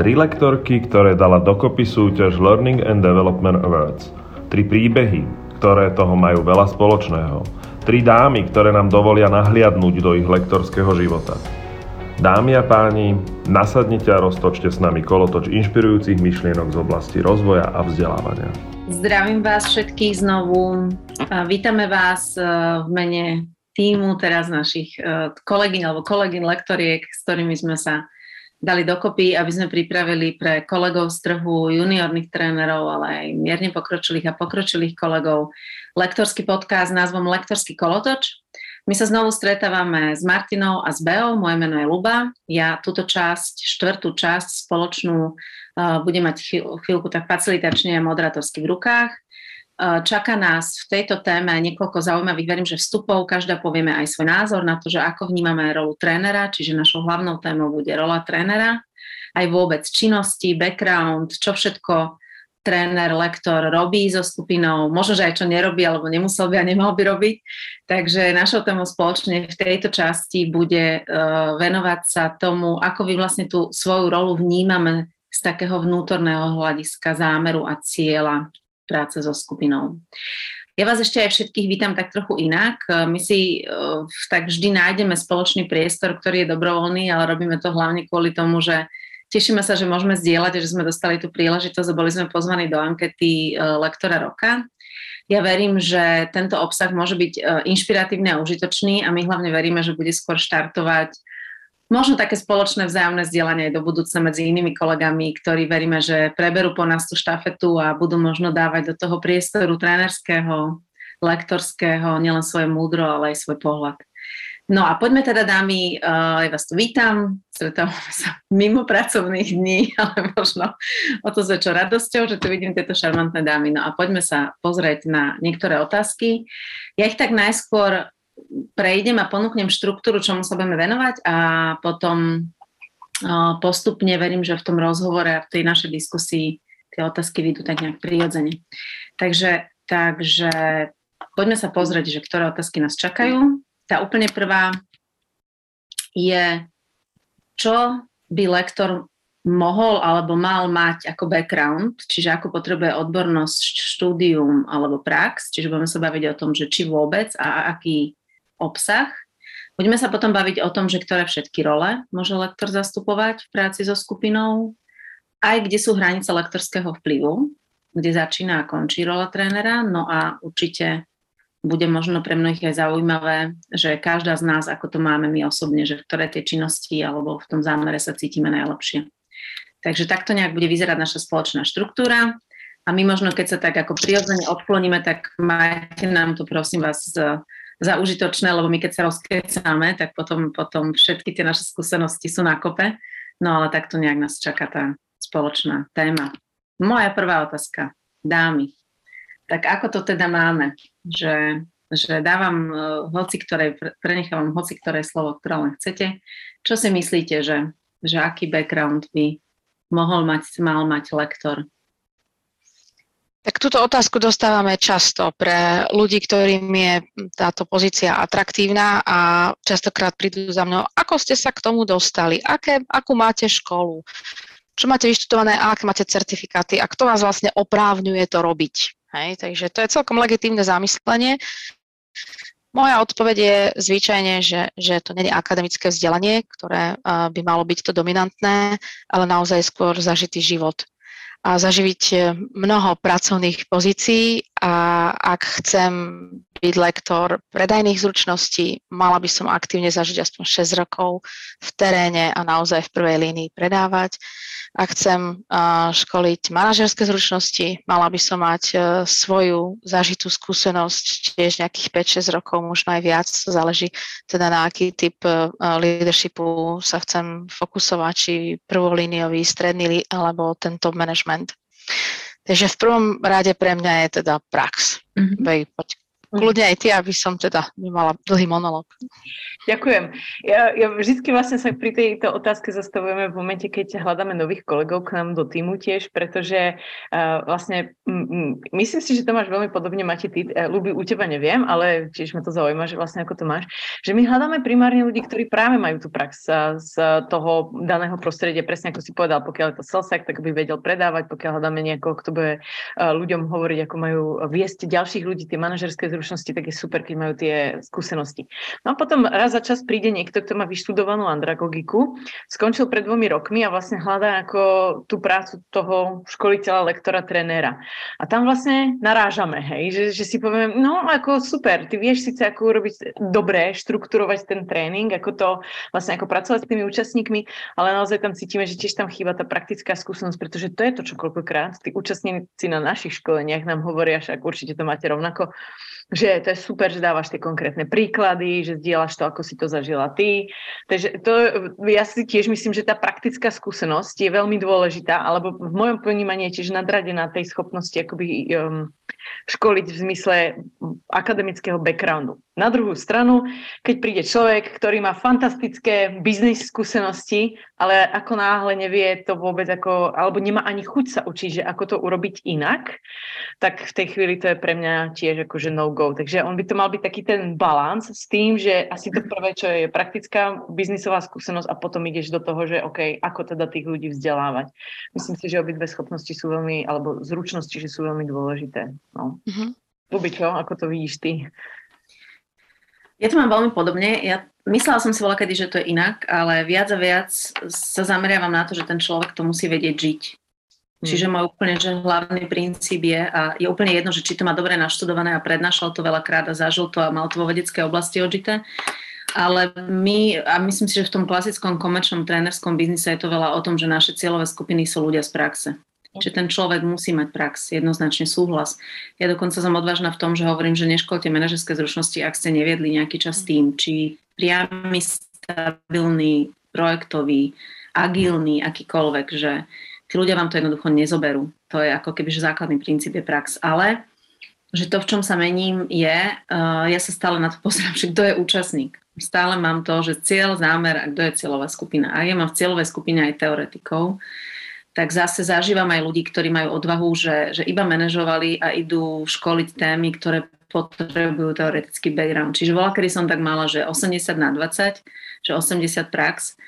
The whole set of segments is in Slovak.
Tri lektorky, ktoré dala dokopy súťaž Learning and Development Awards. Tri príbehy, ktoré toho majú veľa spoločného. Tri dámy, ktoré nám dovolia nahliadnúť do ich lektorského života. Dámy a páni, nasadnite a roztočte s nami kolotoč inšpirujúcich myšlienok z oblasti rozvoja a vzdelávania. Zdravím vás všetkých znovu. Vítame vás e, v mene týmu teraz našich e, kolegyň alebo kolegyň lektoriek, s ktorými sme sa dali dokopy, aby sme pripravili pre kolegov z trhu juniorných trénerov, ale aj mierne pokročilých a pokročilých kolegov lektorský podcast s názvom Lektorský kolotoč. My sa znovu stretávame s Martinou a s Beou, moje meno je Luba. Ja túto časť, štvrtú časť spoločnú uh, budem mať chvíľku tak facilitačne moderátorsky v rukách. Uh, čaká nás v tejto téme niekoľko zaujímavých, verím, že vstupov. Každá povieme aj svoj názor na to, že ako vnímame rolu trénera, čiže našou hlavnou témou bude rola trénera, aj vôbec činnosti, background, čo všetko tréner, lektor robí so skupinou, možno, že aj čo nerobí, alebo nemusel by a nemal by robiť. Takže našou témou spoločne v tejto časti bude uh, venovať sa tomu, ako vy vlastne tú svoju rolu vnímame z takého vnútorného hľadiska zámeru a cieľa práce so skupinou. Ja vás ešte aj všetkých vítam tak trochu inak. My si uh, tak vždy nájdeme spoločný priestor, ktorý je dobrovoľný, ale robíme to hlavne kvôli tomu, že Tešíme sa, že môžeme zdieľať, že sme dostali tú príležitosť a boli sme pozvaní do ankety e, lektora roka. Ja verím, že tento obsah môže byť e, inšpiratívny a užitočný a my hlavne veríme, že bude skôr štartovať možno také spoločné vzájomné zdieľanie aj do budúce medzi inými kolegami, ktorí veríme, že preberú po nás tú štafetu a budú možno dávať do toho priestoru trénerského, lektorského, nielen svoje múdro, ale aj svoj pohľad. No a poďme teda, dámy, uh, ja vás tu vítam, stretávame sa mimo pracovných dní, ale možno o to s väčšou radosťou, že tu vidím tieto šarmantné dámy. No a poďme sa pozrieť na niektoré otázky. Ja ich tak najskôr prejdem a ponúknem štruktúru, čomu sa budeme venovať a potom postupne verím, že v tom rozhovore a v tej našej diskusii tie otázky vyjdú tak nejak prirodzene. Takže, takže poďme sa pozrieť, že ktoré otázky nás čakajú. Tá úplne prvá je, čo by lektor mohol alebo mal mať ako background, čiže ako potrebuje odbornosť, štúdium alebo prax, čiže budeme sa baviť o tom, že či vôbec a aký obsah. Budeme sa potom baviť o tom, že ktoré všetky role môže lektor zastupovať v práci so skupinou, aj kde sú hranice lektorského vplyvu, kde začína a končí rola trénera, no a určite bude možno pre mnohých aj zaujímavé, že každá z nás, ako to máme my osobne, že ktoré tie činnosti alebo v tom zámere sa cítime najlepšie. Takže takto nejak bude vyzerať naša spoločná štruktúra. A my možno, keď sa tak ako prirodzene odkloníme, tak majte nám to prosím vás za užitočné, lebo my keď sa rozkecáme, tak potom, potom všetky tie naše skúsenosti sú na kope. No ale takto nejak nás čaká tá spoločná téma. Moja prvá otázka. Dámy, tak ako to teda máme? Že, že dávam uh, hoci ktoré, prenechávam hoci ktoré slovo, ktoré len chcete. Čo si myslíte, že, že aký background by mohol mať, mal mať lektor? Tak túto otázku dostávame často pre ľudí, ktorým je táto pozícia atraktívna a častokrát prídu za mnou, ako ste sa k tomu dostali, aké, akú máte školu, čo máte vyštudované a aké máte certifikáty a kto vás vlastne oprávňuje to robiť. Hej, takže to je celkom legitímne zamyslenie. Moja odpoveď je zvyčajne, že, že to nie je akademické vzdelanie, ktoré uh, by malo byť to dominantné, ale naozaj skôr zažitý život a zaživiť e, mnoho pracovných pozícií a ak chcem byť lektor predajných zručností, mala by som aktívne zažiť aspoň 6 rokov v teréne a naozaj v prvej línii predávať. Ak chcem školiť manažerské zručnosti, mala by som mať e, svoju zažitú skúsenosť, tiež nejakých 5-6 rokov, možno aj viac, záleží teda na aký typ e, leadershipu sa chcem fokusovať, či prvolíniový, stredný alebo ten top management. Takže v prvom rade pre mňa je teda prax. Mm-hmm. Kľudne aj ty, aby som teda nemala dlhý monolog. Ďakujem. Ja, ja vždy vlastne sa pri tejto otázke zastavujeme v momente, keď hľadáme nových kolegov k nám do týmu tiež, pretože uh, vlastne m, m, myslím si, že to máš veľmi podobne, Mati, ty, uh, ľubí u teba neviem, ale tiež ma to zaujíma, že vlastne ako to máš, že my hľadáme primárne ľudí, ktorí práve majú tú prax z toho daného prostredia, presne ako si povedal, pokiaľ je to selsak, tak by vedel predávať, pokiaľ hľadáme niekoho, kto bude uh, ľuďom hovoriť, ako majú viesť ďalších ľudí, tie manažerské zručnosti, tak je super, keď majú tie skúsenosti. No a potom raz za čas príde niekto, kto má vyštudovanú andragogiku, skončil pred dvomi rokmi a vlastne hľadá ako tú prácu toho školiteľa, lektora, trenéra. A tam vlastne narážame, hej, že, že si povieme, no ako super, ty vieš síce ako urobiť dobre, štrukturovať ten tréning, ako to vlastne ako pracovať s tými účastníkmi, ale naozaj tam cítime, že tiež tam chýba tá praktická skúsenosť, pretože to je to, čo koľkokrát tí účastníci na našich školeniach nám hovoria, však určite to máte rovnako, že to je super, že dávaš tie konkrétne príklady, že zdieľaš to, ako si to zažila ty. Takže to, ja si tiež myslím, že tá praktická skúsenosť je veľmi dôležitá, alebo v mojom ponímaní je tiež nadradená tej schopnosti akoby um, školiť v zmysle akademického backgroundu. Na druhú stranu, keď príde človek, ktorý má fantastické biznis skúsenosti, ale ako náhle nevie to vôbec ako, alebo nemá ani chuť sa učiť, že ako to urobiť inak, tak v tej chvíli to je pre mňa tiež akože no-go. Takže on by to mal byť taký ten balans s tým, že asi to prvé, čo je praktická biznisová skúsenosť a potom ideš do toho, že OK, ako teda tých ľudí vzdelávať. Myslím si, že obidve schopnosti sú veľmi, alebo zručnosti, že sú veľmi dôležité. No. Mm-hmm. čo? Ako to vidíš ty? Ja to mám veľmi podobne. Ja myslela som si bola kedy, že to je inak, ale viac a viac sa zameriavam na to, že ten človek to musí vedieť žiť. Hmm. Čiže môj úplne že hlavný princíp je, a je úplne jedno, že či to má dobre naštudované a prednášal to veľakrát a zažil to a mal to vo vedeckej oblasti odžité, ale my, a myslím si, že v tom klasickom komerčnom trénerskom biznise je to veľa o tom, že naše cieľové skupiny sú ľudia z praxe. Čiže ten človek musí mať prax, jednoznačne súhlas. Ja dokonca som odvážna v tom, že hovorím, že neškolte manažerské zručnosti, ak ste neviedli nejaký čas tým, či priamy, stabilný, projektový, agilný, akýkoľvek, že tí ľudia vám to jednoducho nezoberú. To je ako keby, že základný princíp je prax. Ale že to, v čom sa mením, je, uh, ja sa stále na to pozerám, že kto je účastník. Stále mám to, že cieľ, zámer a kto je cieľová skupina. A ja mám v cieľovej skupine aj teoretikov, tak zase zažívam aj ľudí, ktorí majú odvahu, že, že iba manažovali a idú školiť témy, ktoré potrebujú teoretický background. Čiže bola, kedy som tak mala, že 80 na 20, že 80 prax.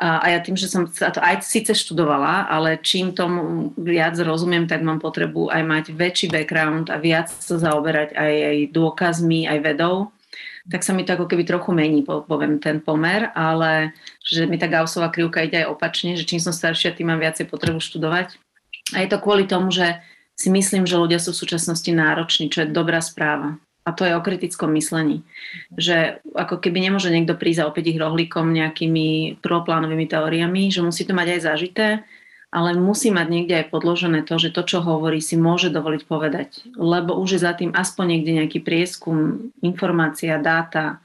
A, a ja tým, že som to aj síce študovala, ale čím tomu viac rozumiem, tak mám potrebu aj mať väčší background a viac sa zaoberať aj, aj dôkazmi, aj vedou tak sa mi to ako keby trochu mení, poviem, ten pomer, ale že mi tá Gaussová krivka ide aj opačne, že čím som staršia, tým mám viacej potrebu študovať. A je to kvôli tomu, že si myslím, že ľudia sú v súčasnosti nároční, čo je dobrá správa. A to je o kritickom myslení. Že ako keby nemôže niekto prísť a opäť ich rohlíkom nejakými prvoplánovými teóriami, že musí to mať aj zažité, ale musí mať niekde aj podložené to, že to, čo hovorí, si môže dovoliť povedať. Lebo už je za tým aspoň niekde nejaký prieskum, informácia, dáta,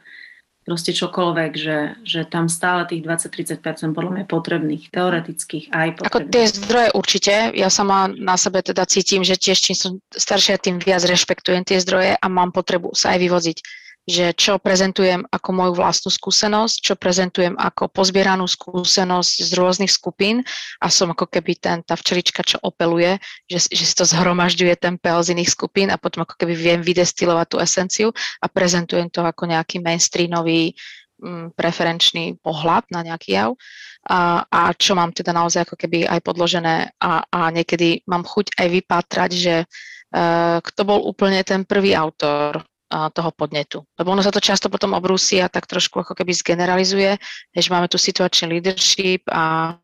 proste čokoľvek, že, že tam stále tých 20-30% podľa mňa potrebných, teoretických aj potrebných. Ako tie zdroje určite, ja sama na sebe teda cítim, že tiež čím som staršia, tým viac rešpektujem tie zdroje a mám potrebu sa aj vyvoziť že čo prezentujem ako moju vlastnú skúsenosť, čo prezentujem ako pozbieranú skúsenosť z rôznych skupín a som ako keby ten, tá včelička, čo opeluje, že, že si to zhromažďuje ten pel z iných skupín a potom ako keby viem vydestilovať tú esenciu a prezentujem to ako nejaký mainstreamový mm, preferenčný pohľad na nejaký jav. A, a čo mám teda naozaj ako keby aj podložené a, a niekedy mám chuť aj vypátrať, že uh, kto bol úplne ten prvý autor toho podnetu. Lebo ono sa to často potom obrúsi a tak trošku ako keby zgeneralizuje, že máme tu situačný leadership a,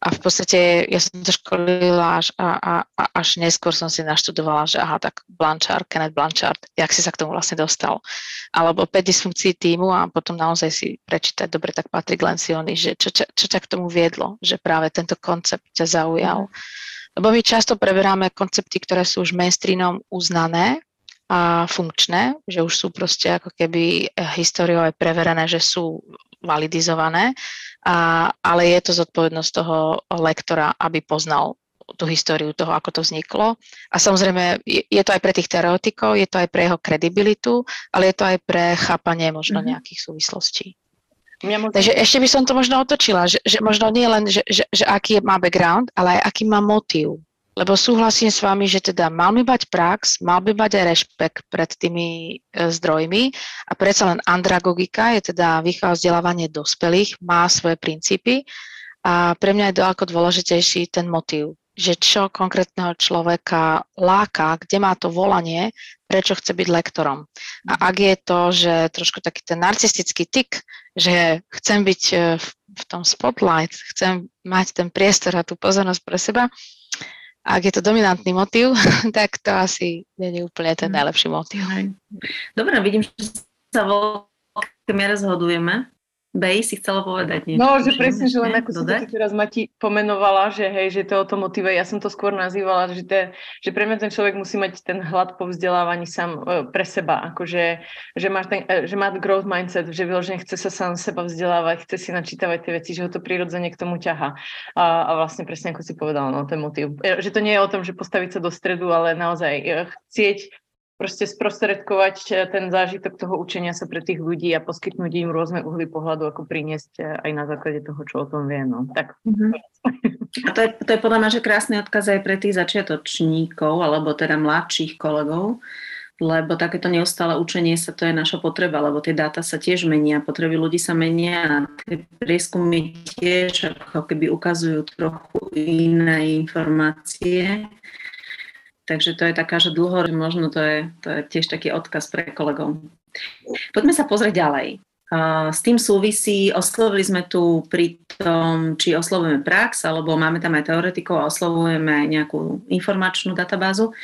a v podstate ja som to školila až, a, a, a až neskôr som si naštudovala, že aha, tak Blanchard, Kenneth Blanchard, jak si sa k tomu vlastne dostal. Alebo 5 dysfunkcií týmu a potom naozaj si prečítať, dobre, tak Patrick Lencioni, že čo, čo, čo ťa k tomu viedlo, že práve tento koncept ťa zaujal. Lebo my často preberáme koncepty, ktoré sú už mainstreamom uznané, a funkčné, že už sú proste ako keby eh, históriou aj preverené, že sú validizované, a, ale je to zodpovednosť toho lektora, aby poznal tú históriu toho, ako to vzniklo. A samozrejme, je, je to aj pre tých teoretikov, je to aj pre jeho kredibilitu, ale je to aj pre chápanie možno mm-hmm. nejakých súvislostí. Možno... Takže ešte by som to možno otočila, že, že možno nie len, že, že, že aký má background, ale aj aký má motív. Lebo súhlasím s vami, že teda mal by mať prax, mal by mať aj rešpekt pred tými e, zdrojmi a predsa len andragogika je teda výchova vzdelávanie dospelých, má svoje princípy a pre mňa je ďaleko dôležitejší ten motív, že čo konkrétneho človeka láka, kde má to volanie, prečo chce byť lektorom. A ak je to, že trošku taký ten narcistický tik, že chcem byť e, v tom spotlight, chcem mať ten priestor a tú pozornosť pre seba, ak je to dominantný motív, tak to asi nie je úplne ten mhm. najlepší motív. Dobre, vidím, že sa vo miere zhodujeme. Bej si chcela povedať niečo. No, že presne, že len ako si to teraz Mati pomenovala, že hej, že to je o tom motive, ja som to skôr nazývala, že, te, že pre mňa ten človek musí mať ten hlad po vzdelávaní sám e, pre seba, akože, že, má ten, e, že má growth mindset, že vyložene chce sa sám seba vzdelávať, chce si načítavať tie veci, že ho to prirodzene k tomu ťaha. A, a vlastne presne ako si povedala, no ten motiv. E, že to nie je o tom, že postaviť sa do stredu, ale naozaj chcieť proste sprostredkovať eh, ten zážitok toho učenia sa pre tých ľudí a poskytnúť im rôzne uhly pohľadu, ako priniesť eh, aj na základe toho, čo o tom vie. No. Tak. Mm-hmm. A to je, to je podľa mňa, že krásny odkaz aj pre tých začiatočníkov, alebo teda mladších kolegov, lebo takéto neustále učenie sa, to je naša potreba, lebo tie dáta sa tiež menia, potreby ľudí sa menia tie prieskumy tiež ako keby ukazujú trochu iné informácie Takže to je taká, že dlho, že možno to je, to je tiež taký odkaz pre kolegov. Poďme sa pozrieť ďalej. S tým súvisí, oslovili sme tu pri tom, či oslovujeme prax, alebo máme tam aj teoretikov a oslovujeme nejakú informačnú databázu.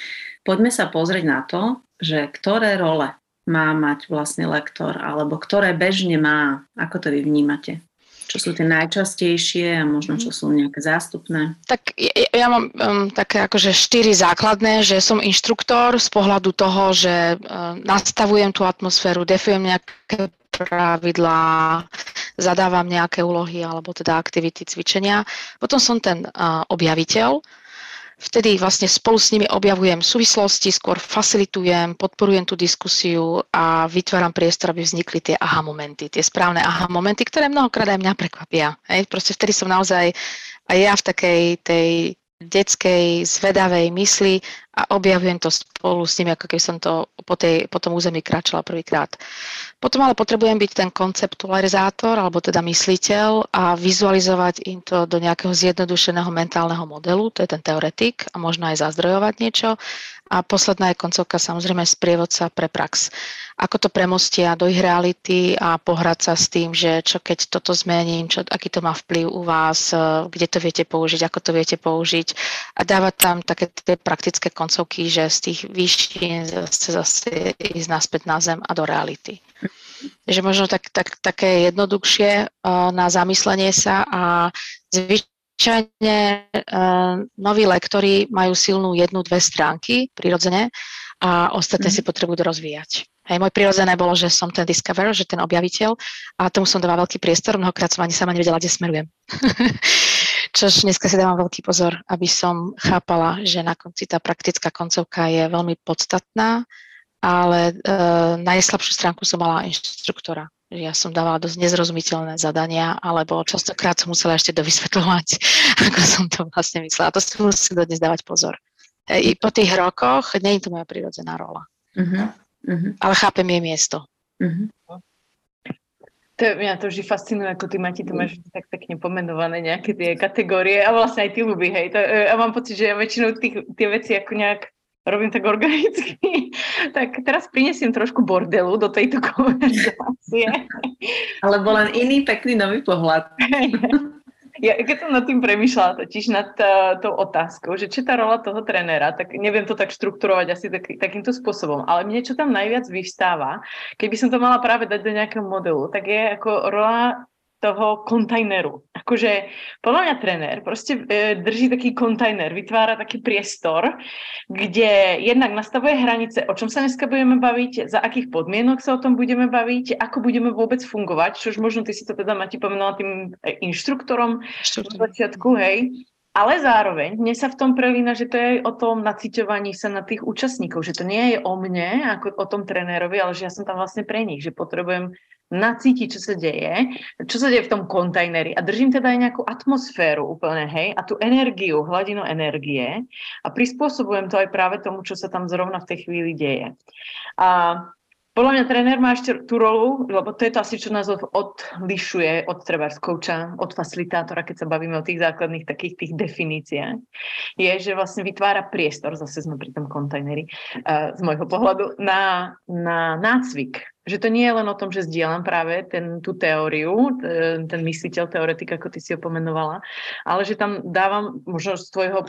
Poďme sa pozrieť na to, že ktoré role má mať vlastne lektor, alebo ktoré bežne má, ako to vy vnímate? Čo sú tie najčastejšie a možno čo sú nejaké zástupné? Tak ja, ja mám um, také akože štyri základné, že som inštruktor z pohľadu toho, že uh, nastavujem tú atmosféru, defujem nejaké pravidlá, zadávam nejaké úlohy alebo teda aktivity, cvičenia. Potom som ten uh, objaviteľ, Vtedy vlastne spolu s nimi objavujem súvislosti, skôr facilitujem, podporujem tú diskusiu a vytváram priestor, aby vznikli tie aha momenty, tie správne aha momenty, ktoré mnohokrát aj mňa prekvapia. Hej? Proste vtedy som naozaj aj ja v takej tej detskej, zvedavej mysli a objavujem to spolu s nimi, ako keby som to po, tej, po tom území kráčala prvýkrát. Potom ale potrebujem byť ten konceptualizátor, alebo teda mysliteľ a vizualizovať im to do nejakého zjednodušeného mentálneho modelu, to je ten teoretik a možno aj zazdrojovať niečo a posledná je koncovka samozrejme sprievodca pre prax. Ako to premostia do ich reality a pohrať sa s tým, že čo keď toto zmením, čo, aký to má vplyv u vás, e, kde to viete použiť, ako to viete použiť a dávať tam také tie praktické koncovky, že z tých vyššín zase, zase ísť naspäť na zem a do reality. Takže možno tak, tak, také jednoduchšie uh, na zamyslenie sa a zvyč- Zvyčajne uh, noví lektori majú silnú jednu, dve stránky prirodzene a ostatné mm. si potrebujú rozvíjať. Hej, môj prirodzené bolo, že som ten discover, že ten objaviteľ a tomu som dávala veľký priestor, mnohokrát som ani sama nevedela, kde smerujem. Čož dneska si dávam veľký pozor, aby som chápala, že na konci tá praktická koncovka je veľmi podstatná, ale e, najslabšiu stránku som mala inštruktora že ja som dávala dosť nezrozumiteľné zadania, alebo častokrát som musela ešte dovysvetľovať, ako som to vlastne myslela. To si musím dodnes dávať pozor. I po tých rokoch nie je to moja prirodzená rola. Uh-huh. Uh-huh. Ale chápem jej miesto. Uh-huh. To, mňa to vždy fascinuje, ako ty, Mati, to máš tak pekne pomenované nejaké tie kategórie a vlastne aj ty ľubí, hej. To, ja mám pocit, že ja väčšinou tých, tie veci ako nejak robím tak organicky, tak teraz prinesiem trošku bordelu do tejto konverzácie. Alebo len iný pekný nový pohľad. Ja, keď som nad tým premyšľala, totiž nad uh, tou otázkou, že či tá rola toho trenéra, tak neviem to tak štrukturovať asi tak, takýmto spôsobom, ale mne čo tam najviac vyvstáva, keby som to mala práve dať do nejakého modelu, tak je ako rola toho kontajneru. Akože podľa mňa trenér proste e, drží taký kontajner, vytvára taký priestor, kde jednak nastavuje hranice, o čom sa dneska budeme baviť, za akých podmienok sa o tom budeme baviť, ako budeme vôbec fungovať, čož možno ty si to teda, Mati, povedala tým e, inštruktorom v začiatku, hej, ale zároveň mne sa v tom prelína, že to je aj o tom naciťovaní sa na tých účastníkov, že to nie je o mne, ako o tom trénerovi, ale že ja som tam vlastne pre nich, že potrebujem nacítiť, čo sa deje, čo sa deje v tom kontajneri. A držím teda aj nejakú atmosféru úplne, hej, a tú energiu, hladinu energie. A prispôsobujem to aj práve tomu, čo sa tam zrovna v tej chvíli deje. A podľa mňa tréner má ešte tú rolu, lebo to je to asi, čo nás odlišuje od treba kouča, od facilitátora, keď sa bavíme o tých základných takých tých definíciách, je, že vlastne vytvára priestor, zase sme pri tom kontajneri, uh, z môjho pohľadu, na, na nácvik že to nie je len o tom, že zdieľam práve ten, tú teóriu, ten, mysliteľ, teoretik, ako ty si ho pomenovala, ale že tam dávam možno z tvojho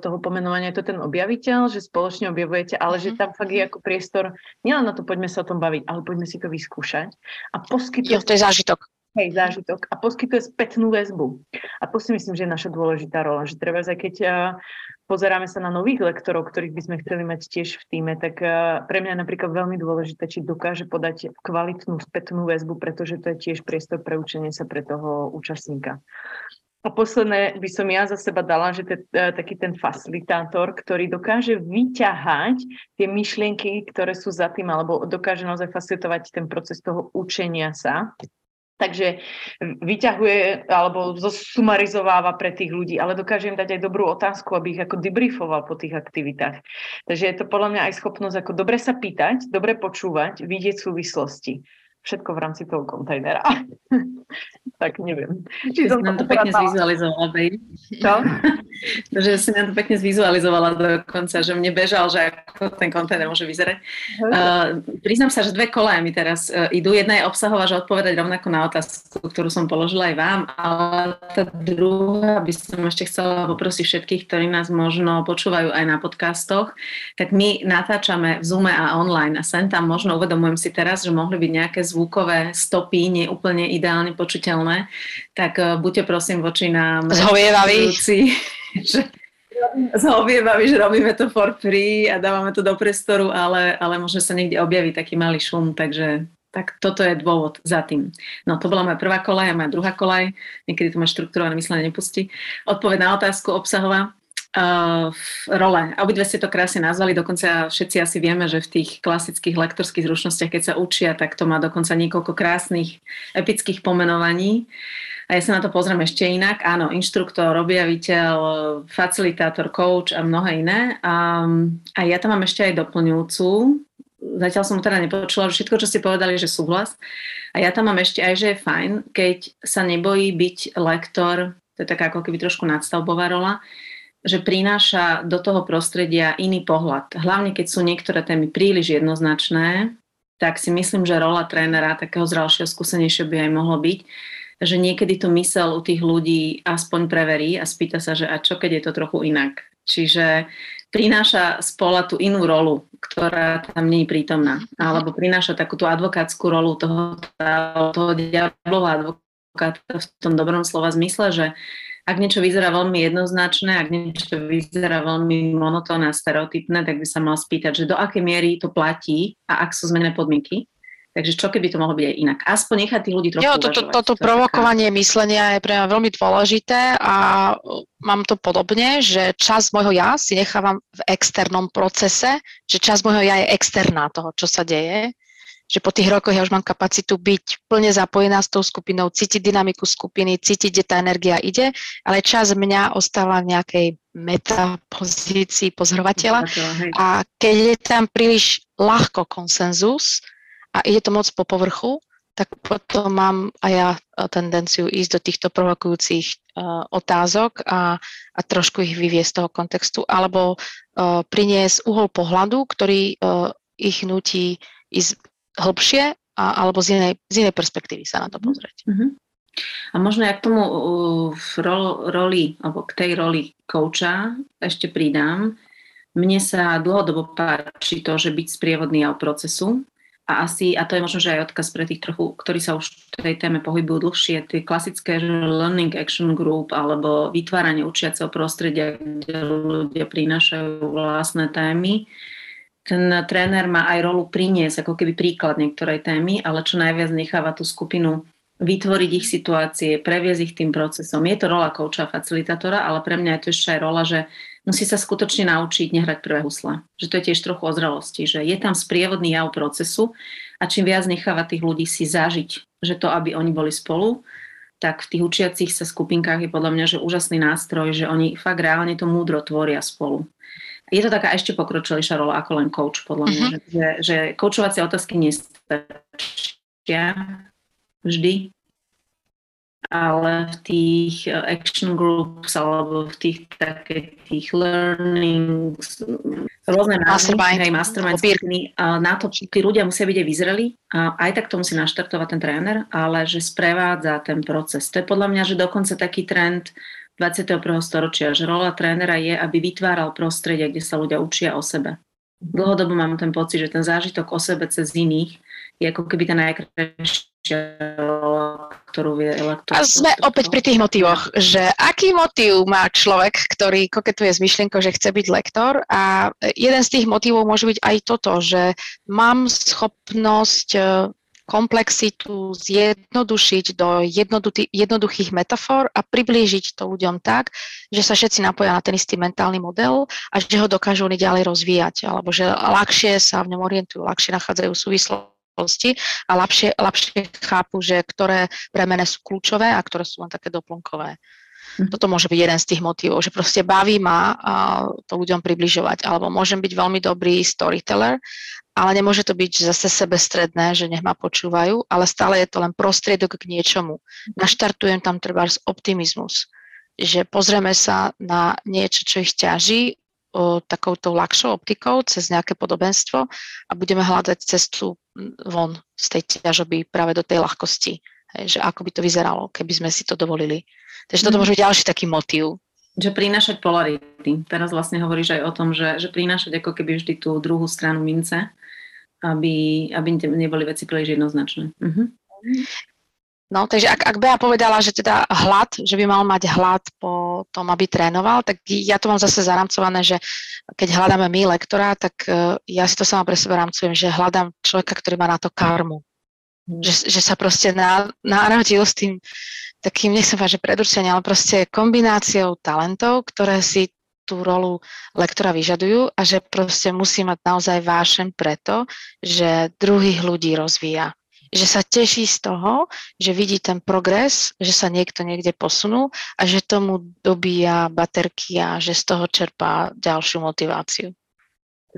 toho pomenovania je to ten objaviteľ, že spoločne objavujete, ale mm-hmm. že mhm. tam fakt je ako priestor, nielen na to poďme sa o tom baviť, ale poďme si to vyskúšať a poskytuje... Jo, to je zážitok. Hej, zážitok a poskytuje spätnú väzbu. A to si myslím, že je naša dôležitá rola, že treba aj keď pozeráme sa na nových lektorov, ktorých by sme chceli mať tiež v týme, tak eh, pre mňa je napríklad veľmi dôležité, či dokáže podať kvalitnú spätnú väzbu, pretože to je tiež priestor pre učenie sa pre toho účastníka. A posledné by som ja za seba dala, že te, eh, taký ten facilitátor, ktorý dokáže vyťahať tie myšlienky, ktoré sú za tým, alebo dokáže naozaj facilitovať ten proces toho učenia sa Takže vyťahuje alebo zosumarizováva pre tých ľudí, ale dokáže im dať aj dobrú otázku, aby ich ako debriefoval po tých aktivitách. Takže je to podľa mňa aj schopnosť ako dobre sa pýtať, dobre počúvať, vidieť súvislosti všetko v rámci toho kontajnera. tak neviem. Či som nám to pekne zvizualizovala. Čo? že si nám to pekne zvizualizovala dokonca, že mne bežal, že ako ten kontajner môže vyzerať. Uh, priznám sa, že dve kola mi teraz uh, idú. Jedna je obsahová, že odpovedať rovnako na otázku, ktorú som položila aj vám, ale tá druhá by som ešte chcela poprosiť všetkých, ktorí nás možno počúvajú aj na podcastoch, tak my natáčame v Zoome a online a sem tam možno uvedomujem si teraz, že mohli byť nejaké zvuk zvukové stopy neúplne ideálne počuteľné, tak uh, buďte prosím voči nám zhovievaví, že zhovievaví, že robíme to for free a dávame to do priestoru, ale, ale môže sa niekde objaviť taký malý šum, takže tak toto je dôvod za tým. No to bola moja prvá kolaj a moja druhá kolaj. Niekedy to ma štruktúrované myslenie nepustí. Odpoveď na otázku obsahová uh, role. Obidve ste to krásne nazvali, dokonca všetci asi vieme, že v tých klasických lektorských zručnostiach, keď sa učia, tak to má dokonca niekoľko krásnych epických pomenovaní. A ja sa na to pozriem ešte inak. Áno, inštruktor, objaviteľ, facilitátor, coach a mnohé iné. A, a ja tam mám ešte aj doplňujúcu. Zatiaľ som teda nepočula, všetko, čo ste povedali, že súhlas. A ja tam mám ešte aj, že je fajn, keď sa nebojí byť lektor, to je taká ako keby trošku nadstavbová rola, že prináša do toho prostredia iný pohľad. Hlavne keď sú niektoré témy príliš jednoznačné, tak si myslím, že rola trénera, takého zralšieho, skúsenejšieho by aj mohlo byť, že niekedy to mysel u tých ľudí aspoň preverí a spýta sa, že a čo keď je to trochu inak. Čiže prináša spola tú inú rolu, ktorá tam nie je prítomná. Alebo prináša takú tú advokátsku rolu toho, toho diablová advokáta v tom dobrom slova zmysle, že ak niečo vyzerá veľmi jednoznačné, ak niečo vyzerá veľmi monotónne a stereotypné, tak by sa mal spýtať, že do akej miery to platí a ak sú zmenené podmienky. Takže čo keby to mohlo byť aj inak? Aspoň nechať tých ľudí trochu jo, to, to, Toto to provokovanie taká... myslenia je pre mňa veľmi dôležité a mám to podobne, že čas môjho ja si nechávam v externom procese, že čas môjho ja je externá toho, čo sa deje že po tých rokoch ja už mám kapacitu byť plne zapojená s tou skupinou, cítiť dynamiku skupiny, cítiť, kde tá energia ide, ale čas mňa ostáva v nejakej metapozícii pozorovateľa. A keď je tam príliš ľahko konsenzus a ide to moc po povrchu, tak potom mám aj ja e, tendenciu ísť do týchto provokujúcich uh, otázok a, a trošku ich vyviesť z toho kontextu, alebo uh, priniesť uhol pohľadu, ktorý uh, ich nutí ísť hlbšie a, alebo z inej, z inej perspektívy sa na to mhm. pozrieť. Mm-hmm. A možno ja k tomu uh, ro, roli, alebo k tej roli kouča ešte pridám. Mne sa dlhodobo páči to, že byť sprievodný ao procesu, a asi, a to je možno, že aj odkaz pre tých trochu, ktorí sa už v tej téme pohybujú dlhšie, tie klasické learning action group alebo vytváranie učiaceho prostredia, kde ľudia prinášajú vlastné témy, ten tréner má aj rolu priniesť ako keby príklad niektorej témy, ale čo najviac necháva tú skupinu vytvoriť ich situácie, previesť ich tým procesom. Je to rola kouča a facilitátora, ale pre mňa je to ešte aj rola, že musí sa skutočne naučiť nehrať prvé husle. Že to je tiež trochu o zrelosti, že je tam sprievodný jav procesu a čím viac necháva tých ľudí si zažiť, že to, aby oni boli spolu, tak v tých učiacich sa skupinkách je podľa mňa že úžasný nástroj, že oni fakt reálne to múdro tvoria spolu. Je to taká ešte pokročilejšia rola ako len coach, podľa mňa, uh-huh. že, že koučovacie otázky nestačia vždy, ale v tých eh, action groups alebo v tých také tých learnings, rôzne mastermind, hej, mastermind skupiny, na to tí ľudia musia byť aj vyzreli aj tak to musí naštartovať ten tréner, ale že sprevádza ten proces. To je podľa mňa, že dokonca taký trend 21. storočia, že rola trénera je, aby vytváral prostredie, kde sa ľudia učia o sebe. Dlhodobo mám ten pocit, že ten zážitok o sebe cez iných je ako keby tá najkrajšia ktorú vie elektor. A sme opäť pri tých motivoch, že aký motív má človek, ktorý koketuje s myšlienkou, že chce byť lektor a jeden z tých motivov môže byť aj toto, že mám schopnosť e, komplexitu zjednodušiť do jednoduchých metafor a priblížiť to ľuďom tak, že sa všetci napoja na ten istý mentálny model a že ho dokážu oni ďalej rozvíjať, alebo že ľahšie sa v ňom orientujú, ľahšie nachádzajú súvislosti a ľahšie, ľahšie chápu, že ktoré premene sú kľúčové a ktoré sú len také doplnkové. Mm. Toto môže byť jeden z tých motivov, že proste baví ma to ľuďom približovať. Alebo môžem byť veľmi dobrý storyteller, ale nemôže to byť zase sebestredné, že nech ma počúvajú, ale stále je to len prostriedok k niečomu. Mhm. Naštartujem tam treba optimizmus, že pozrieme sa na niečo, čo ich ťaží, o, takouto ľahšou optikou cez nejaké podobenstvo a budeme hľadať cestu von z tej ťažoby práve do tej ľahkosti. Hej, že ako by to vyzeralo, keby sme si to dovolili. Takže toto mm. môže byť ďalší taký motív. Že prinášať polarity. Teraz vlastne hovoríš aj o tom, že, že prinášať ako keby vždy tú druhú stranu mince, aby, aby neboli veci príliš jednoznačné. Uh-huh. No, takže ak, ak Bea povedala, že teda hlad, že by mal mať hlad po tom, aby trénoval, tak ja to mám zase zaramcované, že keď hľadáme my lektora, tak uh, ja si to sama pre seba rámcujem, že hľadám človeka, ktorý má na to karmu. Mm. Že, že sa proste na, narodil s tým takým, nechcem povedať, že predurčenie, ale proste kombináciou talentov, ktoré si tú rolu lektora vyžadujú a že proste musí mať naozaj vášen preto, že druhých ľudí rozvíja že sa teší z toho, že vidí ten progres, že sa niekto niekde posunul a že tomu dobíja baterky a že z toho čerpá ďalšiu motiváciu.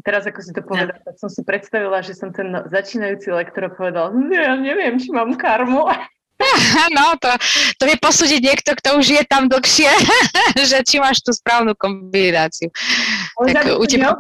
Teraz, ako si to povedal, no. tak som si predstavila, že som ten začínajúci lektor povedal, ja neviem, či mám karmu. No, to, to vie posúdiť niekto, kto už je tam dlhšie, že či máš tú správnu kombináciu. tak u teba,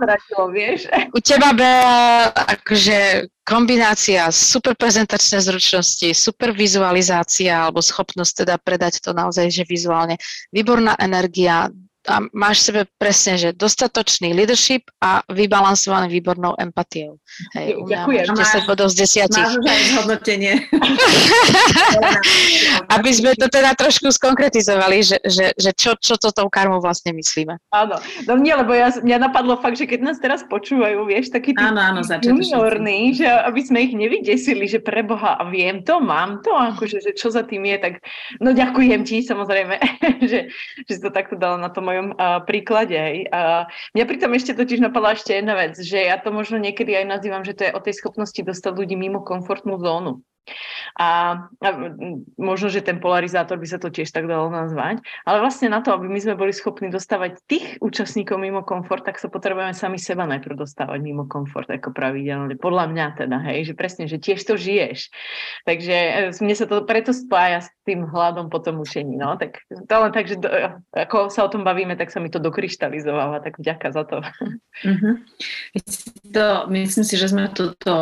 vieš. U teba bola akože kombinácia super prezentačné zručnosti, super vizualizácia alebo schopnosť teda predať to naozaj, že vizuálne, výborná energia, a máš sebe presne, že dostatočný leadership a vybalansovaný výbornou empatiou. Hej, Ďakujem. 10 bodov z 10. Máš už aj zhodnotenie. Aby sme to teda trošku skonkretizovali, že, že, že čo, čo to tou karmou vlastne myslíme. Áno, no nie, lebo ja, mňa napadlo fakt, že keď nás teraz počúvajú, vieš, takí tí áno, áno, juniorní, že aby sme ich nevydesili, že preboha, a viem to, mám to, akože, že čo za tým je, tak no ďakujem ti, samozrejme, že, že si to takto dala na tom mojom uh, príklade. Uh, mňa pritom ešte totiž napadla ešte jedna vec, že ja to možno niekedy aj nazývam, že to je o tej schopnosti dostať ľudí mimo komfortnú zónu. A, a možno, že ten polarizátor by sa to tiež tak dalo nazvať, ale vlastne na to, aby my sme boli schopní dostávať tých účastníkov mimo komfort, tak sa potrebujeme sami seba najprv dostávať mimo komfort ako pravidelne. Podľa mňa teda, hej, že presne, že tiež to žiješ. Takže e, mne sa to preto spája s tým hľadom po tom učení. No? Tak to len tak, že do, ako sa o tom bavíme, tak sa mi to dokryštalizováva, tak vďaka za to. Mm-hmm. to myslím si, že sme toto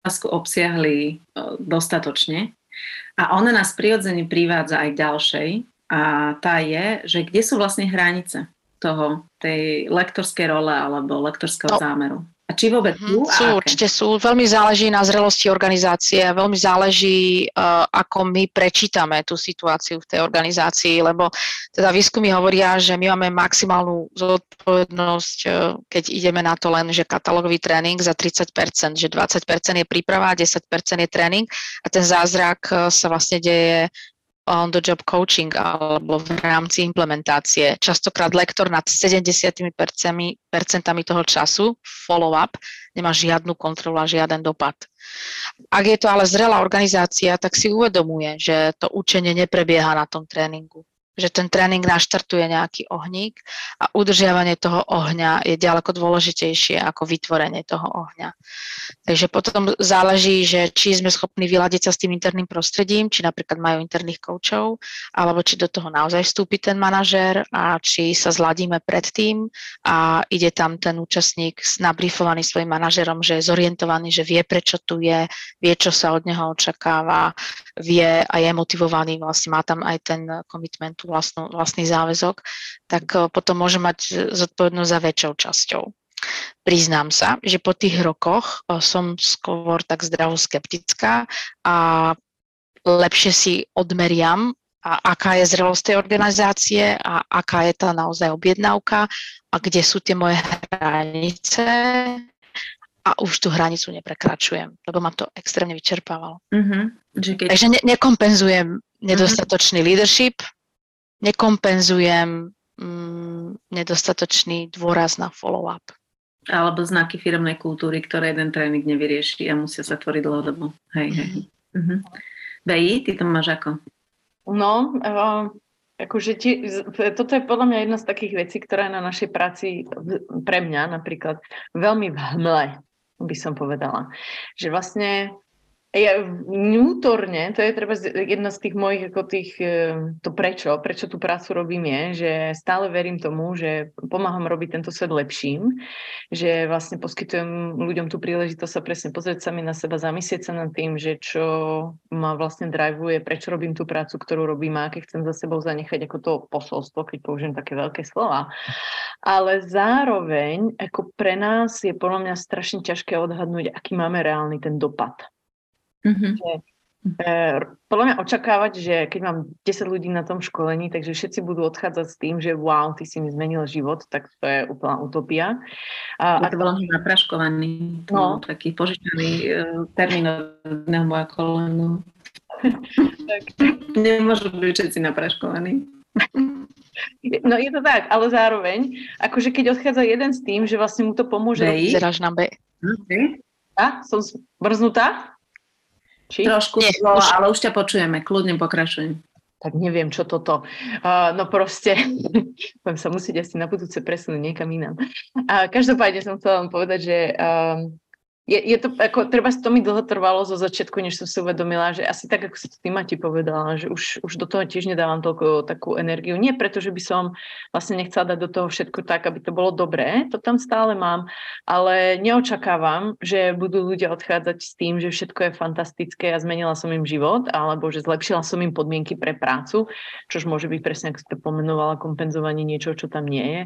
otázku obsiahli dostatočne. A ona nás prirodzene privádza aj k ďalšej. A tá je, že kde sú vlastne hranice toho, tej lektorskej role alebo lektorského no. zámeru. A či vôbec sú? Sú, a určite sú. Veľmi záleží na zrelosti organizácie veľmi záleží, uh, ako my prečítame tú situáciu v tej organizácii, lebo teda výskumy hovoria, že my máme maximálnu zodpovednosť, uh, keď ideme na to len, že katalógový tréning za 30%, že 20% je príprava, 10% je tréning a ten zázrak uh, sa vlastne deje on the job coaching alebo v rámci implementácie. Častokrát lektor nad 70% percentami toho času, follow-up, nemá žiadnu kontrolu a žiaden dopad. Ak je to ale zrelá organizácia, tak si uvedomuje, že to učenie neprebieha na tom tréningu že ten tréning naštartuje nejaký ohník a udržiavanie toho ohňa je ďaleko dôležitejšie ako vytvorenie toho ohňa. Takže potom záleží, že či sme schopní vyladiť sa s tým interným prostredím, či napríklad majú interných koučov, alebo či do toho naozaj vstúpi ten manažér a či sa zladíme predtým a ide tam ten účastník nabrifovaný svojim manažerom, že je zorientovaný, že vie, prečo tu je, vie, čo sa od neho očakáva, vie a je motivovaný, vlastne má tam aj ten komitment vlastnú, vlastný záväzok, tak eh, potom môže mať zodpovednosť za väčšou časťou. Priznám sa, že po tých rokoch eh, som skôr tak zdravo skeptická a lepšie si odmeriam, a aká je zrelosť tej organizácie a aká je tá naozaj objednávka a kde sú tie moje hranice a už tú hranicu neprekračujem, lebo ma to extrémne vyčerpávalo. Mm-hmm. keď... Takže ne- nekompenzujem nedostatočný mm-hmm. leadership, nekompenzujem mm, nedostatočný dôraz na follow-up. Alebo znaky firmnej kultúry, ktoré jeden tréning nevyrieši a musia sa tvoriť dlhodobo. Hej, hej. Mm-hmm. Beji, ty to máš ako? No, uh, akože tie, toto je podľa mňa jedna z takých vecí, ktorá je na našej práci pre mňa napríklad veľmi v hmle, by som povedala. Že vlastne ja vnútorne, to je treba jedna z tých mojich, ako tých, e, to prečo, prečo tú prácu robím je, že stále verím tomu, že pomáham robiť tento svet lepším, že vlastne poskytujem ľuďom tú príležitosť sa presne pozrieť sami na seba, zamyslieť sa nad tým, že čo ma vlastne drivuje, prečo robím tú prácu, ktorú robím a aké chcem za sebou zanechať ako to posolstvo, keď použijem také veľké slova. Ale zároveň, ako pre nás je podľa mňa strašne ťažké odhadnúť, aký máme reálny ten dopad Mm-hmm. Že, e, podľa mňa očakávať, že keď mám 10 ľudí na tom školení, takže všetci budú odchádzať s tým, že wow, ty si mi zmenil život, tak to je úplná utopia. A, je to veľmi napraškovaný, no. taký požičaný e, termín od moja kolenu. tak. Nemôžu byť všetci napraškovaní. No je to tak, ale zároveň, akože keď odchádza jeden s tým, že vlastne mu to pomôže... Zeráš na B. Okay. A, som zmrznutá? Či? Trošku, Nie, zlo, už... ale už ťa počujeme, kľudne pokračujem. Tak neviem, čo toto. Uh, no proste, budem sa musieť asi na budúce presunúť niekam inám. Uh, každopádne som chcela vám povedať, že uh, je, je to, ako, treba to mi dlho trvalo zo začiatku, než som si uvedomila, že asi tak, ako si to ty Mati povedala, že už, už do toho tiež nedávam toľko takú energiu. Nie preto, že by som vlastne nechcela dať do toho všetko tak, aby to bolo dobré, to tam stále mám, ale neočakávam, že budú ľudia odchádzať s tým, že všetko je fantastické a zmenila som im život, alebo že zlepšila som im podmienky pre prácu, čož môže byť presne, ako si to pomenovala, kompenzovanie niečo, čo tam nie je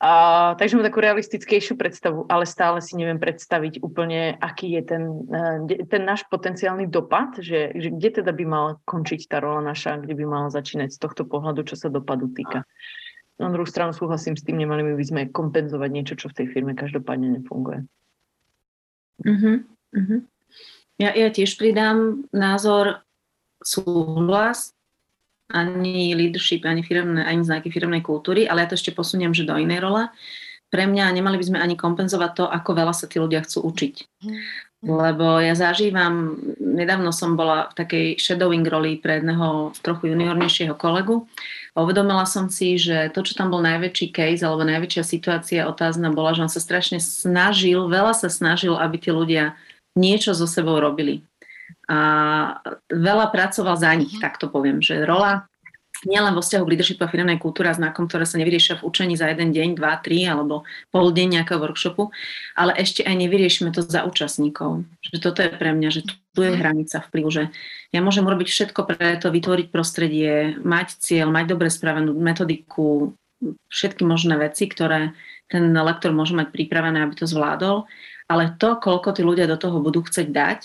a, takže mám takú realistickejšiu predstavu, ale stále si neviem predstaviť úplne, aký je ten, e, ten náš potenciálny dopad, že, že kde teda by mala končiť tá rola naša, kde by mala začínať z tohto pohľadu, čo sa dopadu týka. Na druhú stranu súhlasím s tým, nemali by sme kompenzovať niečo, čo v tej firme každopádne nefunguje. Uh-huh, uh-huh. Ja, ja tiež pridám názor súhlas, ani leadership, ani, firmné, ani znaky firmnej kultúry, ale ja to ešte posuniem, že do inej role. Pre mňa nemali by sme ani kompenzovať to, ako veľa sa tí ľudia chcú učiť. Lebo ja zažívam, nedávno som bola v takej shadowing roli pre jedného trochu juniornejšieho kolegu a uvedomila som si, že to, čo tam bol najväčší case alebo najväčšia situácia otázna bola, že on sa strašne snažil, veľa sa snažil, aby tí ľudia niečo so sebou robili a veľa pracoval za nich, mhm. tak to poviem, že rola nielen vo vzťahu k leadershipu a firmnej kultúre a znakom, ktoré sa nevyriešia v učení za jeden deň, dva, tri alebo pol deň nejakého workshopu, ale ešte aj nevyriešime to za účastníkov. Že toto je pre mňa, že tu je mhm. hranica vplyvu, že ja môžem urobiť všetko pre to, vytvoriť prostredie, mať cieľ, mať dobre spravenú metodiku, všetky možné veci, ktoré ten lektor môže mať pripravené, aby to zvládol, ale to, koľko tí ľudia do toho budú chcieť dať,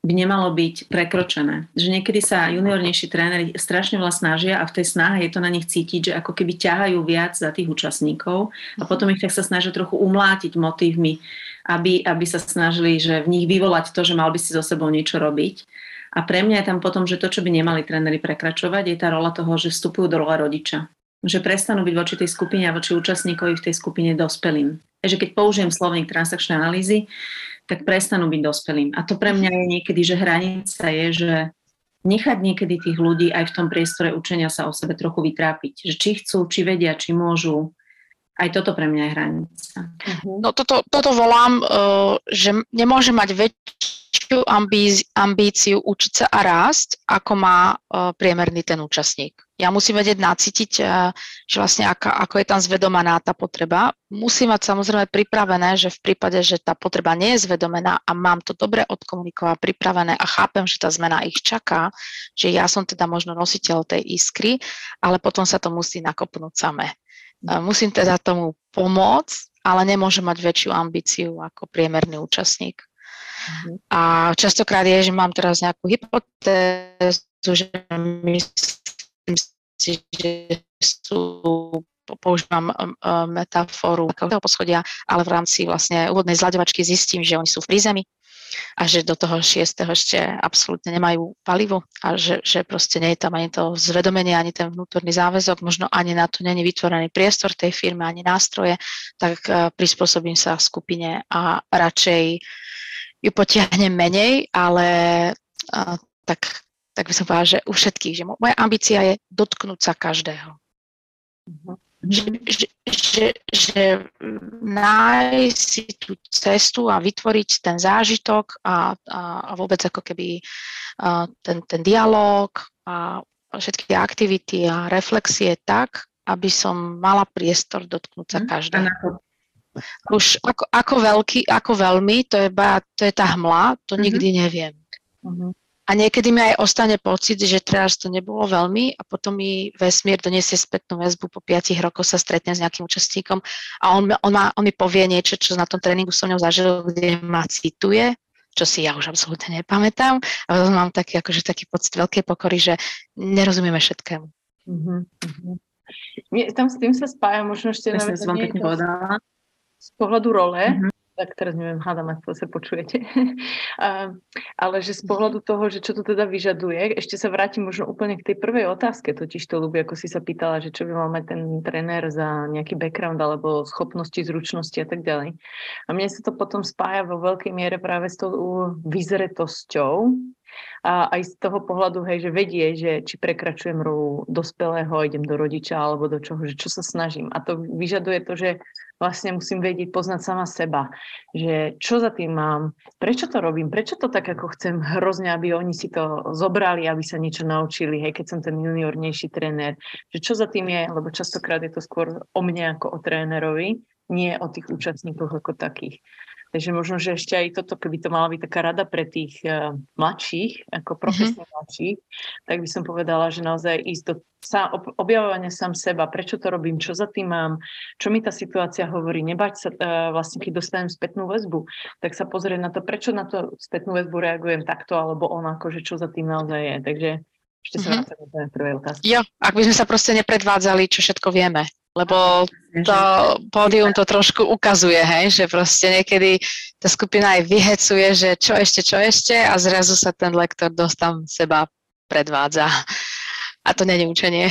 by nemalo byť prekročené. Že niekedy sa juniornejší tréneri strašne veľa snažia a v tej snahe je to na nich cítiť, že ako keby ťahajú viac za tých účastníkov a potom ich tak sa snažia trochu umlátiť motívmi, aby, aby sa snažili, že v nich vyvolať to, že mal by si so sebou niečo robiť. A pre mňa je tam potom, že to, čo by nemali tréneri prekračovať, je tá rola toho, že vstupujú do rola rodiča. Že prestanú byť voči tej skupine a voči účastníkovi v tej skupine dospelým. Takže keď použijem slovník transakčnej analýzy, tak prestanú byť dospelým. A to pre mňa je niekedy, že hranica je, že nechať niekedy tých ľudí aj v tom priestore učenia sa o sebe trochu vytrápiť. Že či chcú, či vedia, či môžu. Aj toto pre mňa je hranica. No toto, toto volám, uh, že nemôže mať väčšiu ambíciu učiť sa a rásť, ako má uh, priemerný ten účastník. Ja musím vedieť nacítiť, uh, že vlastne aká, ako je tam zvedomená tá potreba. Musím mať samozrejme pripravené, že v prípade, že tá potreba nie je zvedomená a mám to dobre odkomunikovať, pripravené a chápem, že tá zmena ich čaká, že ja som teda možno nositeľ tej iskry, ale potom sa to musí nakopnúť samé. Musím teda tomu pomôcť, ale nemôžem mať väčšiu ambíciu ako priemerný účastník. Uh-huh. A častokrát je, že mám teraz nejakú hypotézu, že myslím si, že sú používam metaforu takého poschodia, ale v rámci vlastne úvodnej zľadovačky zistím, že oni sú v prízemí a že do toho šiestého ešte absolútne nemajú palivo a že, že proste nie je tam ani to zvedomenie, ani ten vnútorný záväzok, možno ani na to není vytvorený priestor tej firmy, ani nástroje, tak prispôsobím sa skupine a radšej ju potiahnem menej, ale uh, tak, tak by som povedala, že u všetkých, že moja ambícia je dotknúť sa každého. Uh-huh. Že, že, že, že nájsť si tú cestu a vytvoriť ten zážitok a, a, a vôbec ako keby uh, ten, ten dialog a všetky aktivity a reflexie tak, aby som mala priestor dotknúť sa mhm. každého. Už ako, ako, veľký, ako veľmi, to je, ba, to je tá hmla, to mm-hmm. nikdy neviem. Mm-hmm. A niekedy mi aj ostane pocit, že teraz to nebolo veľmi a potom mi vesmír doniesie spätnú väzbu po 5 rokoch sa stretne s nejakým účastníkom a on, on, má, on mi povie niečo, čo na tom tréningu som ňou zažil, kde ma cituje, čo si ja už absolútne nepamätám. A potom mám taký, akože, taký pocit veľkej pokory, že nerozumieme všetkému. Mm-hmm. tam s tým sa spája možno ešte... Ja som vám pekne povedala z pohľadu role, mm-hmm. tak teraz neviem, hádam, ak to sa počujete, ale že z pohľadu toho, že čo to teda vyžaduje, ešte sa vrátim možno úplne k tej prvej otázke, totiž to ľubí, ako si sa pýtala, že čo by mal mať ten tréner za nejaký background alebo schopnosti, zručnosti a tak ďalej. A mne sa to potom spája vo veľkej miere práve s tou vyzretosťou, a aj z toho pohľadu, hej, že vedie, že či prekračujem rolu dospelého, idem do rodiča alebo do čoho, že čo sa snažím. A to vyžaduje to, že vlastne musím vedieť, poznať sama seba, že čo za tým mám, prečo to robím, prečo to tak ako chcem hrozne, aby oni si to zobrali, aby sa niečo naučili, hej, keď som ten juniornejší tréner, že čo za tým je, lebo častokrát je to skôr o mne ako o trénerovi, nie o tých účastníkoch ako takých. Takže možno, že ešte aj toto, keby to mala byť taká rada pre tých uh, mladších, ako mhm. profesne mm-hmm. mladších, tak by som povedala, že naozaj ísť do sa, objavovania sám seba, prečo to robím, čo za tým mám, čo mi tá situácia hovorí, nebať sa uh, vlastne, keď dostanem spätnú väzbu, tak sa pozrieť na to, prečo na to spätnú väzbu reagujem takto alebo onako, že čo za tým naozaj je. Takže ešte sa mm-hmm. vrátim do prvej otázky. Jo, ak by sme sa proste nepredvádzali, čo všetko vieme lebo to pódium to trošku ukazuje, hej, že proste niekedy tá skupina aj vyhecuje, že čo ešte, čo ešte a zrazu sa ten lektor dosť tam seba predvádza. A to není učenie.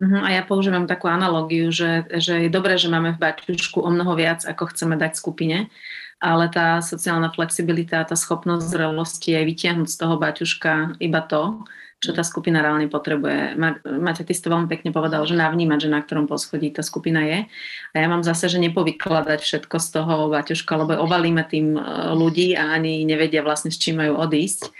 Uh-huh, a ja používam takú analogiu, že, že je dobré, že máme v baťušku o mnoho viac, ako chceme dať skupine, ale tá sociálna flexibilita, tá schopnosť zrelosti aj vytiahnuť z toho baťuška iba to, čo tá skupina reálne potrebuje. Máte, ty si to veľmi pekne povedal, že navnímať, že na ktorom poschodí tá skupina je. A ja mám zase, že nepovykladať všetko z toho baťuška, lebo obalíme tým e, ľudí a ani nevedia vlastne, s čím majú odísť.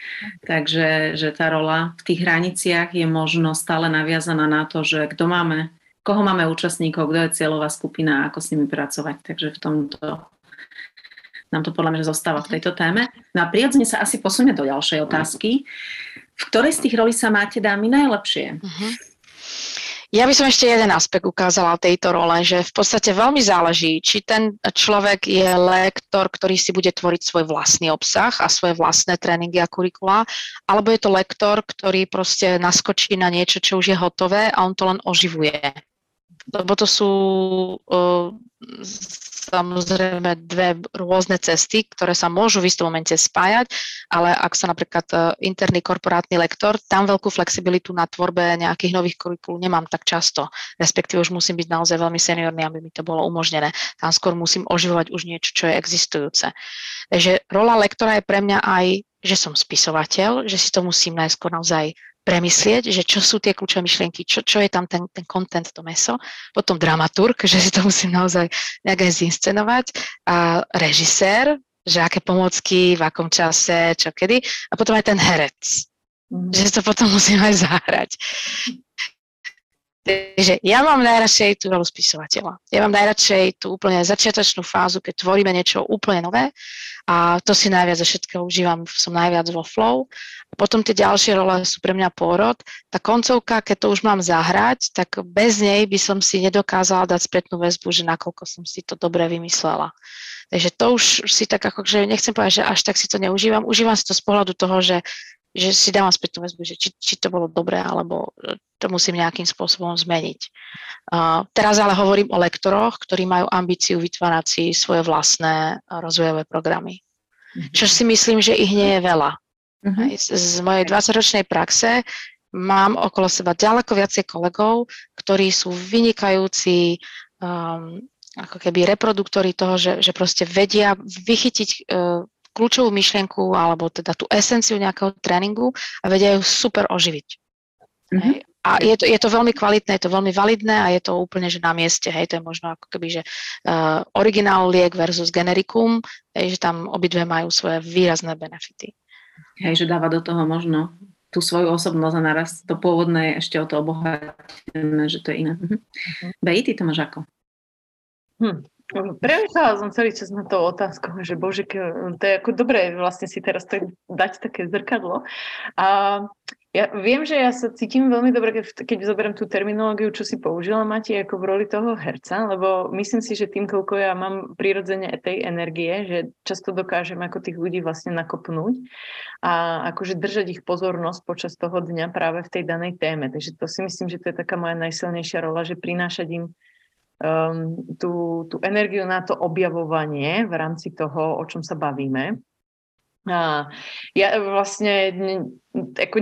Takže že tá rola v tých hraniciach je možno stále naviazaná na to, že kto máme, koho máme účastníkov, kto je cieľová skupina a ako s nimi pracovať. Takže v tomto nám to podľa mňa zostáva v tejto téme. No a prirodzene sa asi posunie do ďalšej otázky. V ktorej z tých rolí sa máte dámy najlepšie? Uh-huh. Ja by som ešte jeden aspekt ukázala tejto role, že v podstate veľmi záleží, či ten človek je lektor, ktorý si bude tvoriť svoj vlastný obsah a svoje vlastné tréningy a kurikula, alebo je to lektor, ktorý proste naskočí na niečo, čo už je hotové a on to len oživuje. Lebo to sú samozrejme dve rôzne cesty, ktoré sa môžu v istom momente spájať, ale ak sa napríklad e, interný korporátny lektor, tam veľkú flexibilitu na tvorbe nejakých nových kurikul nemám tak často, respektíve už musím byť naozaj veľmi seniorný, aby mi to bolo umožnené. Tam skôr musím oživovať už niečo, čo je existujúce. Takže rola lektora je pre mňa aj že som spisovateľ, že si to musím najskôr naozaj premyslieť, že čo sú tie kľúčové myšlienky, čo, čo je tam ten, ten content, to meso, potom dramaturg, že si to musím naozaj nejak aj zinscenovať, a režisér, že aké pomocky, v akom čase, čo kedy, a potom aj ten herec, mm. že to potom musím aj zahrať. Takže ja mám najradšej tú rolu spisovateľa. Ja mám najradšej tú úplne začiatočnú fázu, keď tvoríme niečo úplne nové a to si najviac zo všetkého užívam, som najviac vo flow. A potom tie ďalšie role sú pre mňa pôrod. Tá koncovka, keď to už mám zahrať, tak bez nej by som si nedokázala dať spätnú väzbu, že nakoľko som si to dobre vymyslela. Takže to už si tak ako, že nechcem povedať, že až tak si to neužívam. Užívam si to z pohľadu toho, že že si dávam spätnú väzbu, že či, či to bolo dobré, alebo to musím nejakým spôsobom zmeniť. Uh, teraz ale hovorím o lektoroch, ktorí majú ambíciu vytvárať si svoje vlastné rozvojové programy. Mm-hmm. Čo si myslím, že ich nie je veľa. Mm-hmm. Z, z mojej 20-ročnej praxe mám okolo seba ďaleko viacej kolegov, ktorí sú vynikajúci um, ako keby reproduktory toho, že, že proste vedia vychytiť uh, kľúčovú myšlienku alebo teda tú esenciu nejakého tréningu a vedia ju super oživiť. Mm-hmm. A je to, je to veľmi kvalitné, je to veľmi validné a je to úplne, že na mieste, hej, to je možno ako keby, že uh, originál liek versus generikum, hej, že tam obidve majú svoje výrazné benefity. Hej, že dáva do toho možno tú svoju osobnosť a naraz to pôvodné je ešte o to obohatené, že to je iné. Mhm. Uh-huh. Bej, ty to máš ako? Hm. Premýšľala som celý čas na to otázku, že bože, to je ako dobré vlastne si teraz tak dať také zrkadlo. A ja viem, že ja sa cítim veľmi dobre, keď, keď zoberiem tú terminológiu, čo si použila, Mati, ako v roli toho herca, lebo myslím si, že tým, koľko ja mám prirodzene tej energie, že často dokážem ako tých ľudí vlastne nakopnúť a akože držať ich pozornosť počas toho dňa práve v tej danej téme. Takže to si myslím, že to je taká moja najsilnejšia rola, že prinášať im um, tú, tú energiu na to objavovanie v rámci toho, o čom sa bavíme. A ja vlastne ako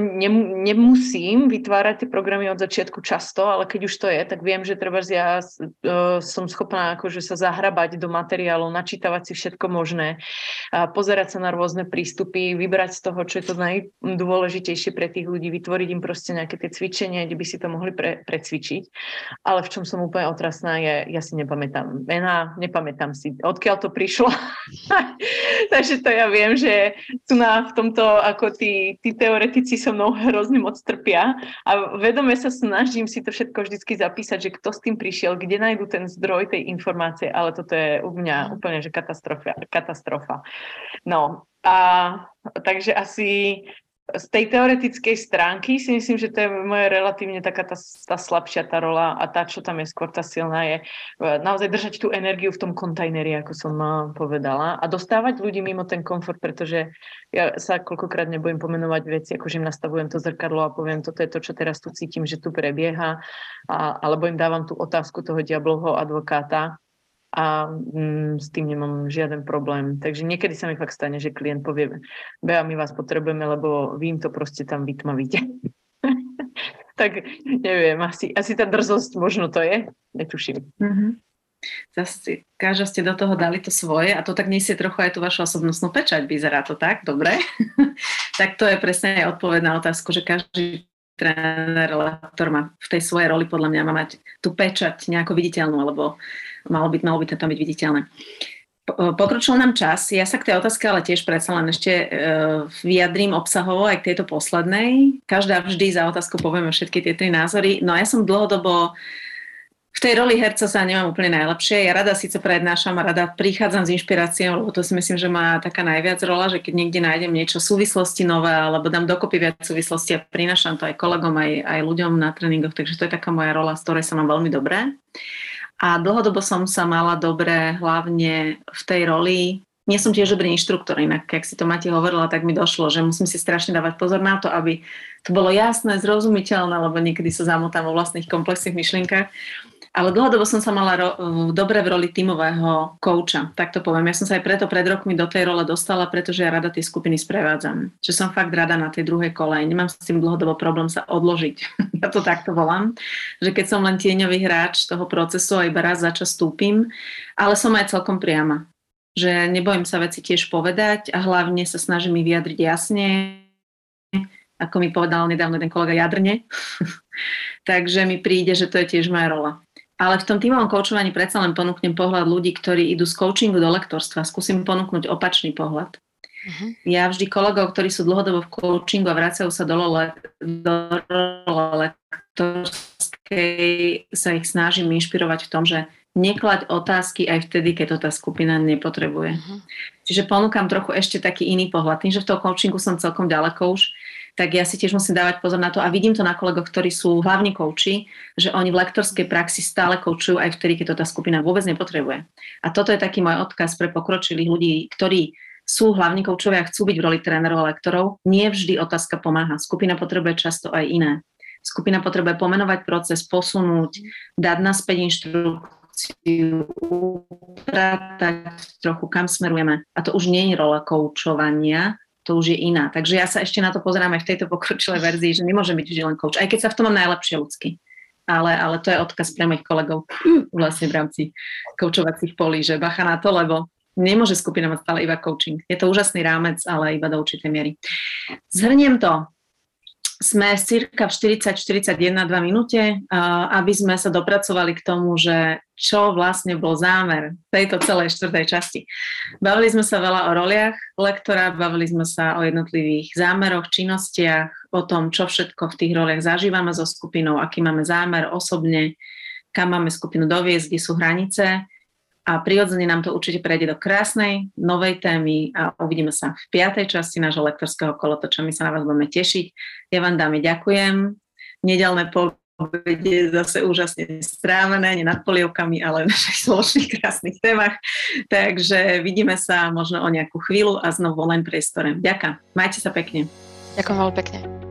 nemusím vytvárať tie programy od začiatku často, ale keď už to je, tak viem, že treba ja uh, som schopná akože sa zahrabať do materiálu, načítavať si všetko možné, a pozerať sa na rôzne prístupy, vybrať z toho, čo je to najdôležitejšie pre tých ľudí, vytvoriť im proste nejaké tie cvičenia, kde by si to mohli pre, precvičiť. Ale v čom som úplne otrasná je, ja si nepamätám mená, nepamätám si, odkiaľ to prišlo. Takže to ja viem, že tu na v tomto ako tí, tí teórie teoretici so mnou hrozne moc trpia a vedome sa snažím si to všetko vždycky zapísať, že kto s tým prišiel, kde nájdu ten zdroj tej informácie, ale toto je u mňa mhm. úplne že katastrofa. katastrofa. No a takže asi z tej teoretickej stránky si myslím, že to je moje relatívne taká tá, tá slabšia tá rola a tá, čo tam je skôr tá silná, je e, naozaj držať tú energiu v tom kontajneri, ako som e, povedala a dostávať ľudí mimo ten komfort, pretože ja sa koľkokrát nebojím pomenovať veci, ako že im nastavujem to zrkadlo a poviem, toto je to, čo teraz tu cítim, že tu prebieha, a, alebo im dávam tú otázku toho diablovho advokáta, a mm, s tým nemám žiaden problém. Takže niekedy sa mi fakt stane, že klient povie, Bea, my vás potrebujeme, lebo vy im to proste tam vytmavíte. tak neviem, asi, asi tá drzosť možno to je, netuším. Mm-hmm. Zase, každá ste do toho dali to svoje a to tak nesie trochu aj tú vašu osobnostnú pečať, vyzerá to tak, dobre? tak to je presne aj odpoveď na otázku, že každý tréner, lektor má v tej svojej roli podľa mňa má mať tú pečať nejako viditeľnú, alebo malo by, malo by to tam byť viditeľné. Pokročil nám čas. Ja sa k tej otázke ale tiež predsa len ešte e, vyjadrím obsahovo aj k tejto poslednej. Každá vždy za otázku povieme všetky tie tri názory. No ja som dlhodobo v tej roli herca sa nemám úplne najlepšie. Ja rada síce prednášam a rada prichádzam s inšpiráciou, lebo to si myslím, že má taká najviac rola, že keď niekde nájdem niečo súvislosti nové, alebo dám dokopy viac súvislosti a prinášam to aj kolegom, aj, aj ľuďom na tréningoch, takže to je taká moja rola, z ktorej sa mám veľmi dobré. A dlhodobo som sa mala dobre hlavne v tej roli nie som tiež dobrý inštruktor, inak ak si to Mati hovorila, tak mi došlo, že musím si strašne dávať pozor na to, aby to bolo jasné, zrozumiteľné, lebo niekedy sa zamotám vo vlastných komplexných myšlienkach. Ale dlhodobo som sa mala ro- dobre v roli tímového kouča, tak to poviem. Ja som sa aj preto pred rokmi do tej role dostala, pretože ja rada tie skupiny sprevádzam. Že som fakt rada na tej druhej kolej. Nemám s tým dlhodobo problém sa odložiť. ja to takto volám. Že keď som len tieňový hráč toho procesu a iba raz začas stúpim, ale som aj celkom priama že nebojím sa veci tiež povedať a hlavne sa snažím mi vyjadriť jasne, ako mi povedal nedávno jeden kolega jadrne. Takže mi príde, že to je tiež moja rola. Ale v tom tímovom koučovaní predsa len ponúknem pohľad ľudí, ktorí idú z coachingu do lektorstva. Skúsim ponúknuť opačný pohľad. Uh-huh. Ja vždy kolegov, ktorí sú dlhodobo v coachingu a vracajú sa do, le- do lektorskej, sa ich snažím inšpirovať v tom, že neklať otázky aj vtedy, keď to tá skupina nepotrebuje. Uh-huh. Čiže ponúkam trochu ešte taký iný pohľad. Tým, že v toho coachingu som celkom ďaleko už, tak ja si tiež musím dávať pozor na to a vidím to na kolegoch, ktorí sú hlavní kouči, že oni v lektorskej praxi stále koučujú aj vtedy, keď to tá skupina vôbec nepotrebuje. A toto je taký môj odkaz pre pokročilých ľudí, ktorí sú hlavní koučovia chcú byť v roli trénerov a lektorov. Nie vždy otázka pomáha. Skupina potrebuje často aj iné. Skupina potrebuje pomenovať proces, posunúť, dať naspäť inštrukciu, situáciu, upratať trochu, kam smerujeme. A to už nie je rola koučovania, to už je iná. Takže ja sa ešte na to pozerám aj v tejto pokročilej verzii, že nemôže byť vždy len coach, aj keď sa v tom mám najlepšie ľudsky. Ale, ale to je odkaz pre mojich kolegov vlastne v rámci koučovacích polí, že bacha na to, lebo nemôže skupina mať stále iba coaching. Je to úžasný rámec, ale iba do určitej miery. Zhrniem to sme cirka v 40-41 2 minúte, aby sme sa dopracovali k tomu, že čo vlastne bol zámer tejto celej štvrtej časti. Bavili sme sa veľa o roliach lektora, bavili sme sa o jednotlivých zámeroch, činnostiach, o tom, čo všetko v tých roliach zažívame so skupinou, aký máme zámer osobne, kam máme skupinu doviezť, kde sú hranice a prirodzene nám to určite prejde do krásnej novej témy a uvidíme sa v piatej časti nášho lektorského kolotoča. My sa na vás budeme tešiť. Ja vám dáme ďakujem. Nedelné povede zase úžasne strávené, nie nad polievkami, ale v našich spoločných krásnych témach. Takže vidíme sa možno o nejakú chvíľu a znovu len priestore. Ďakujem. Majte sa pekne. Ďakujem veľmi pekne.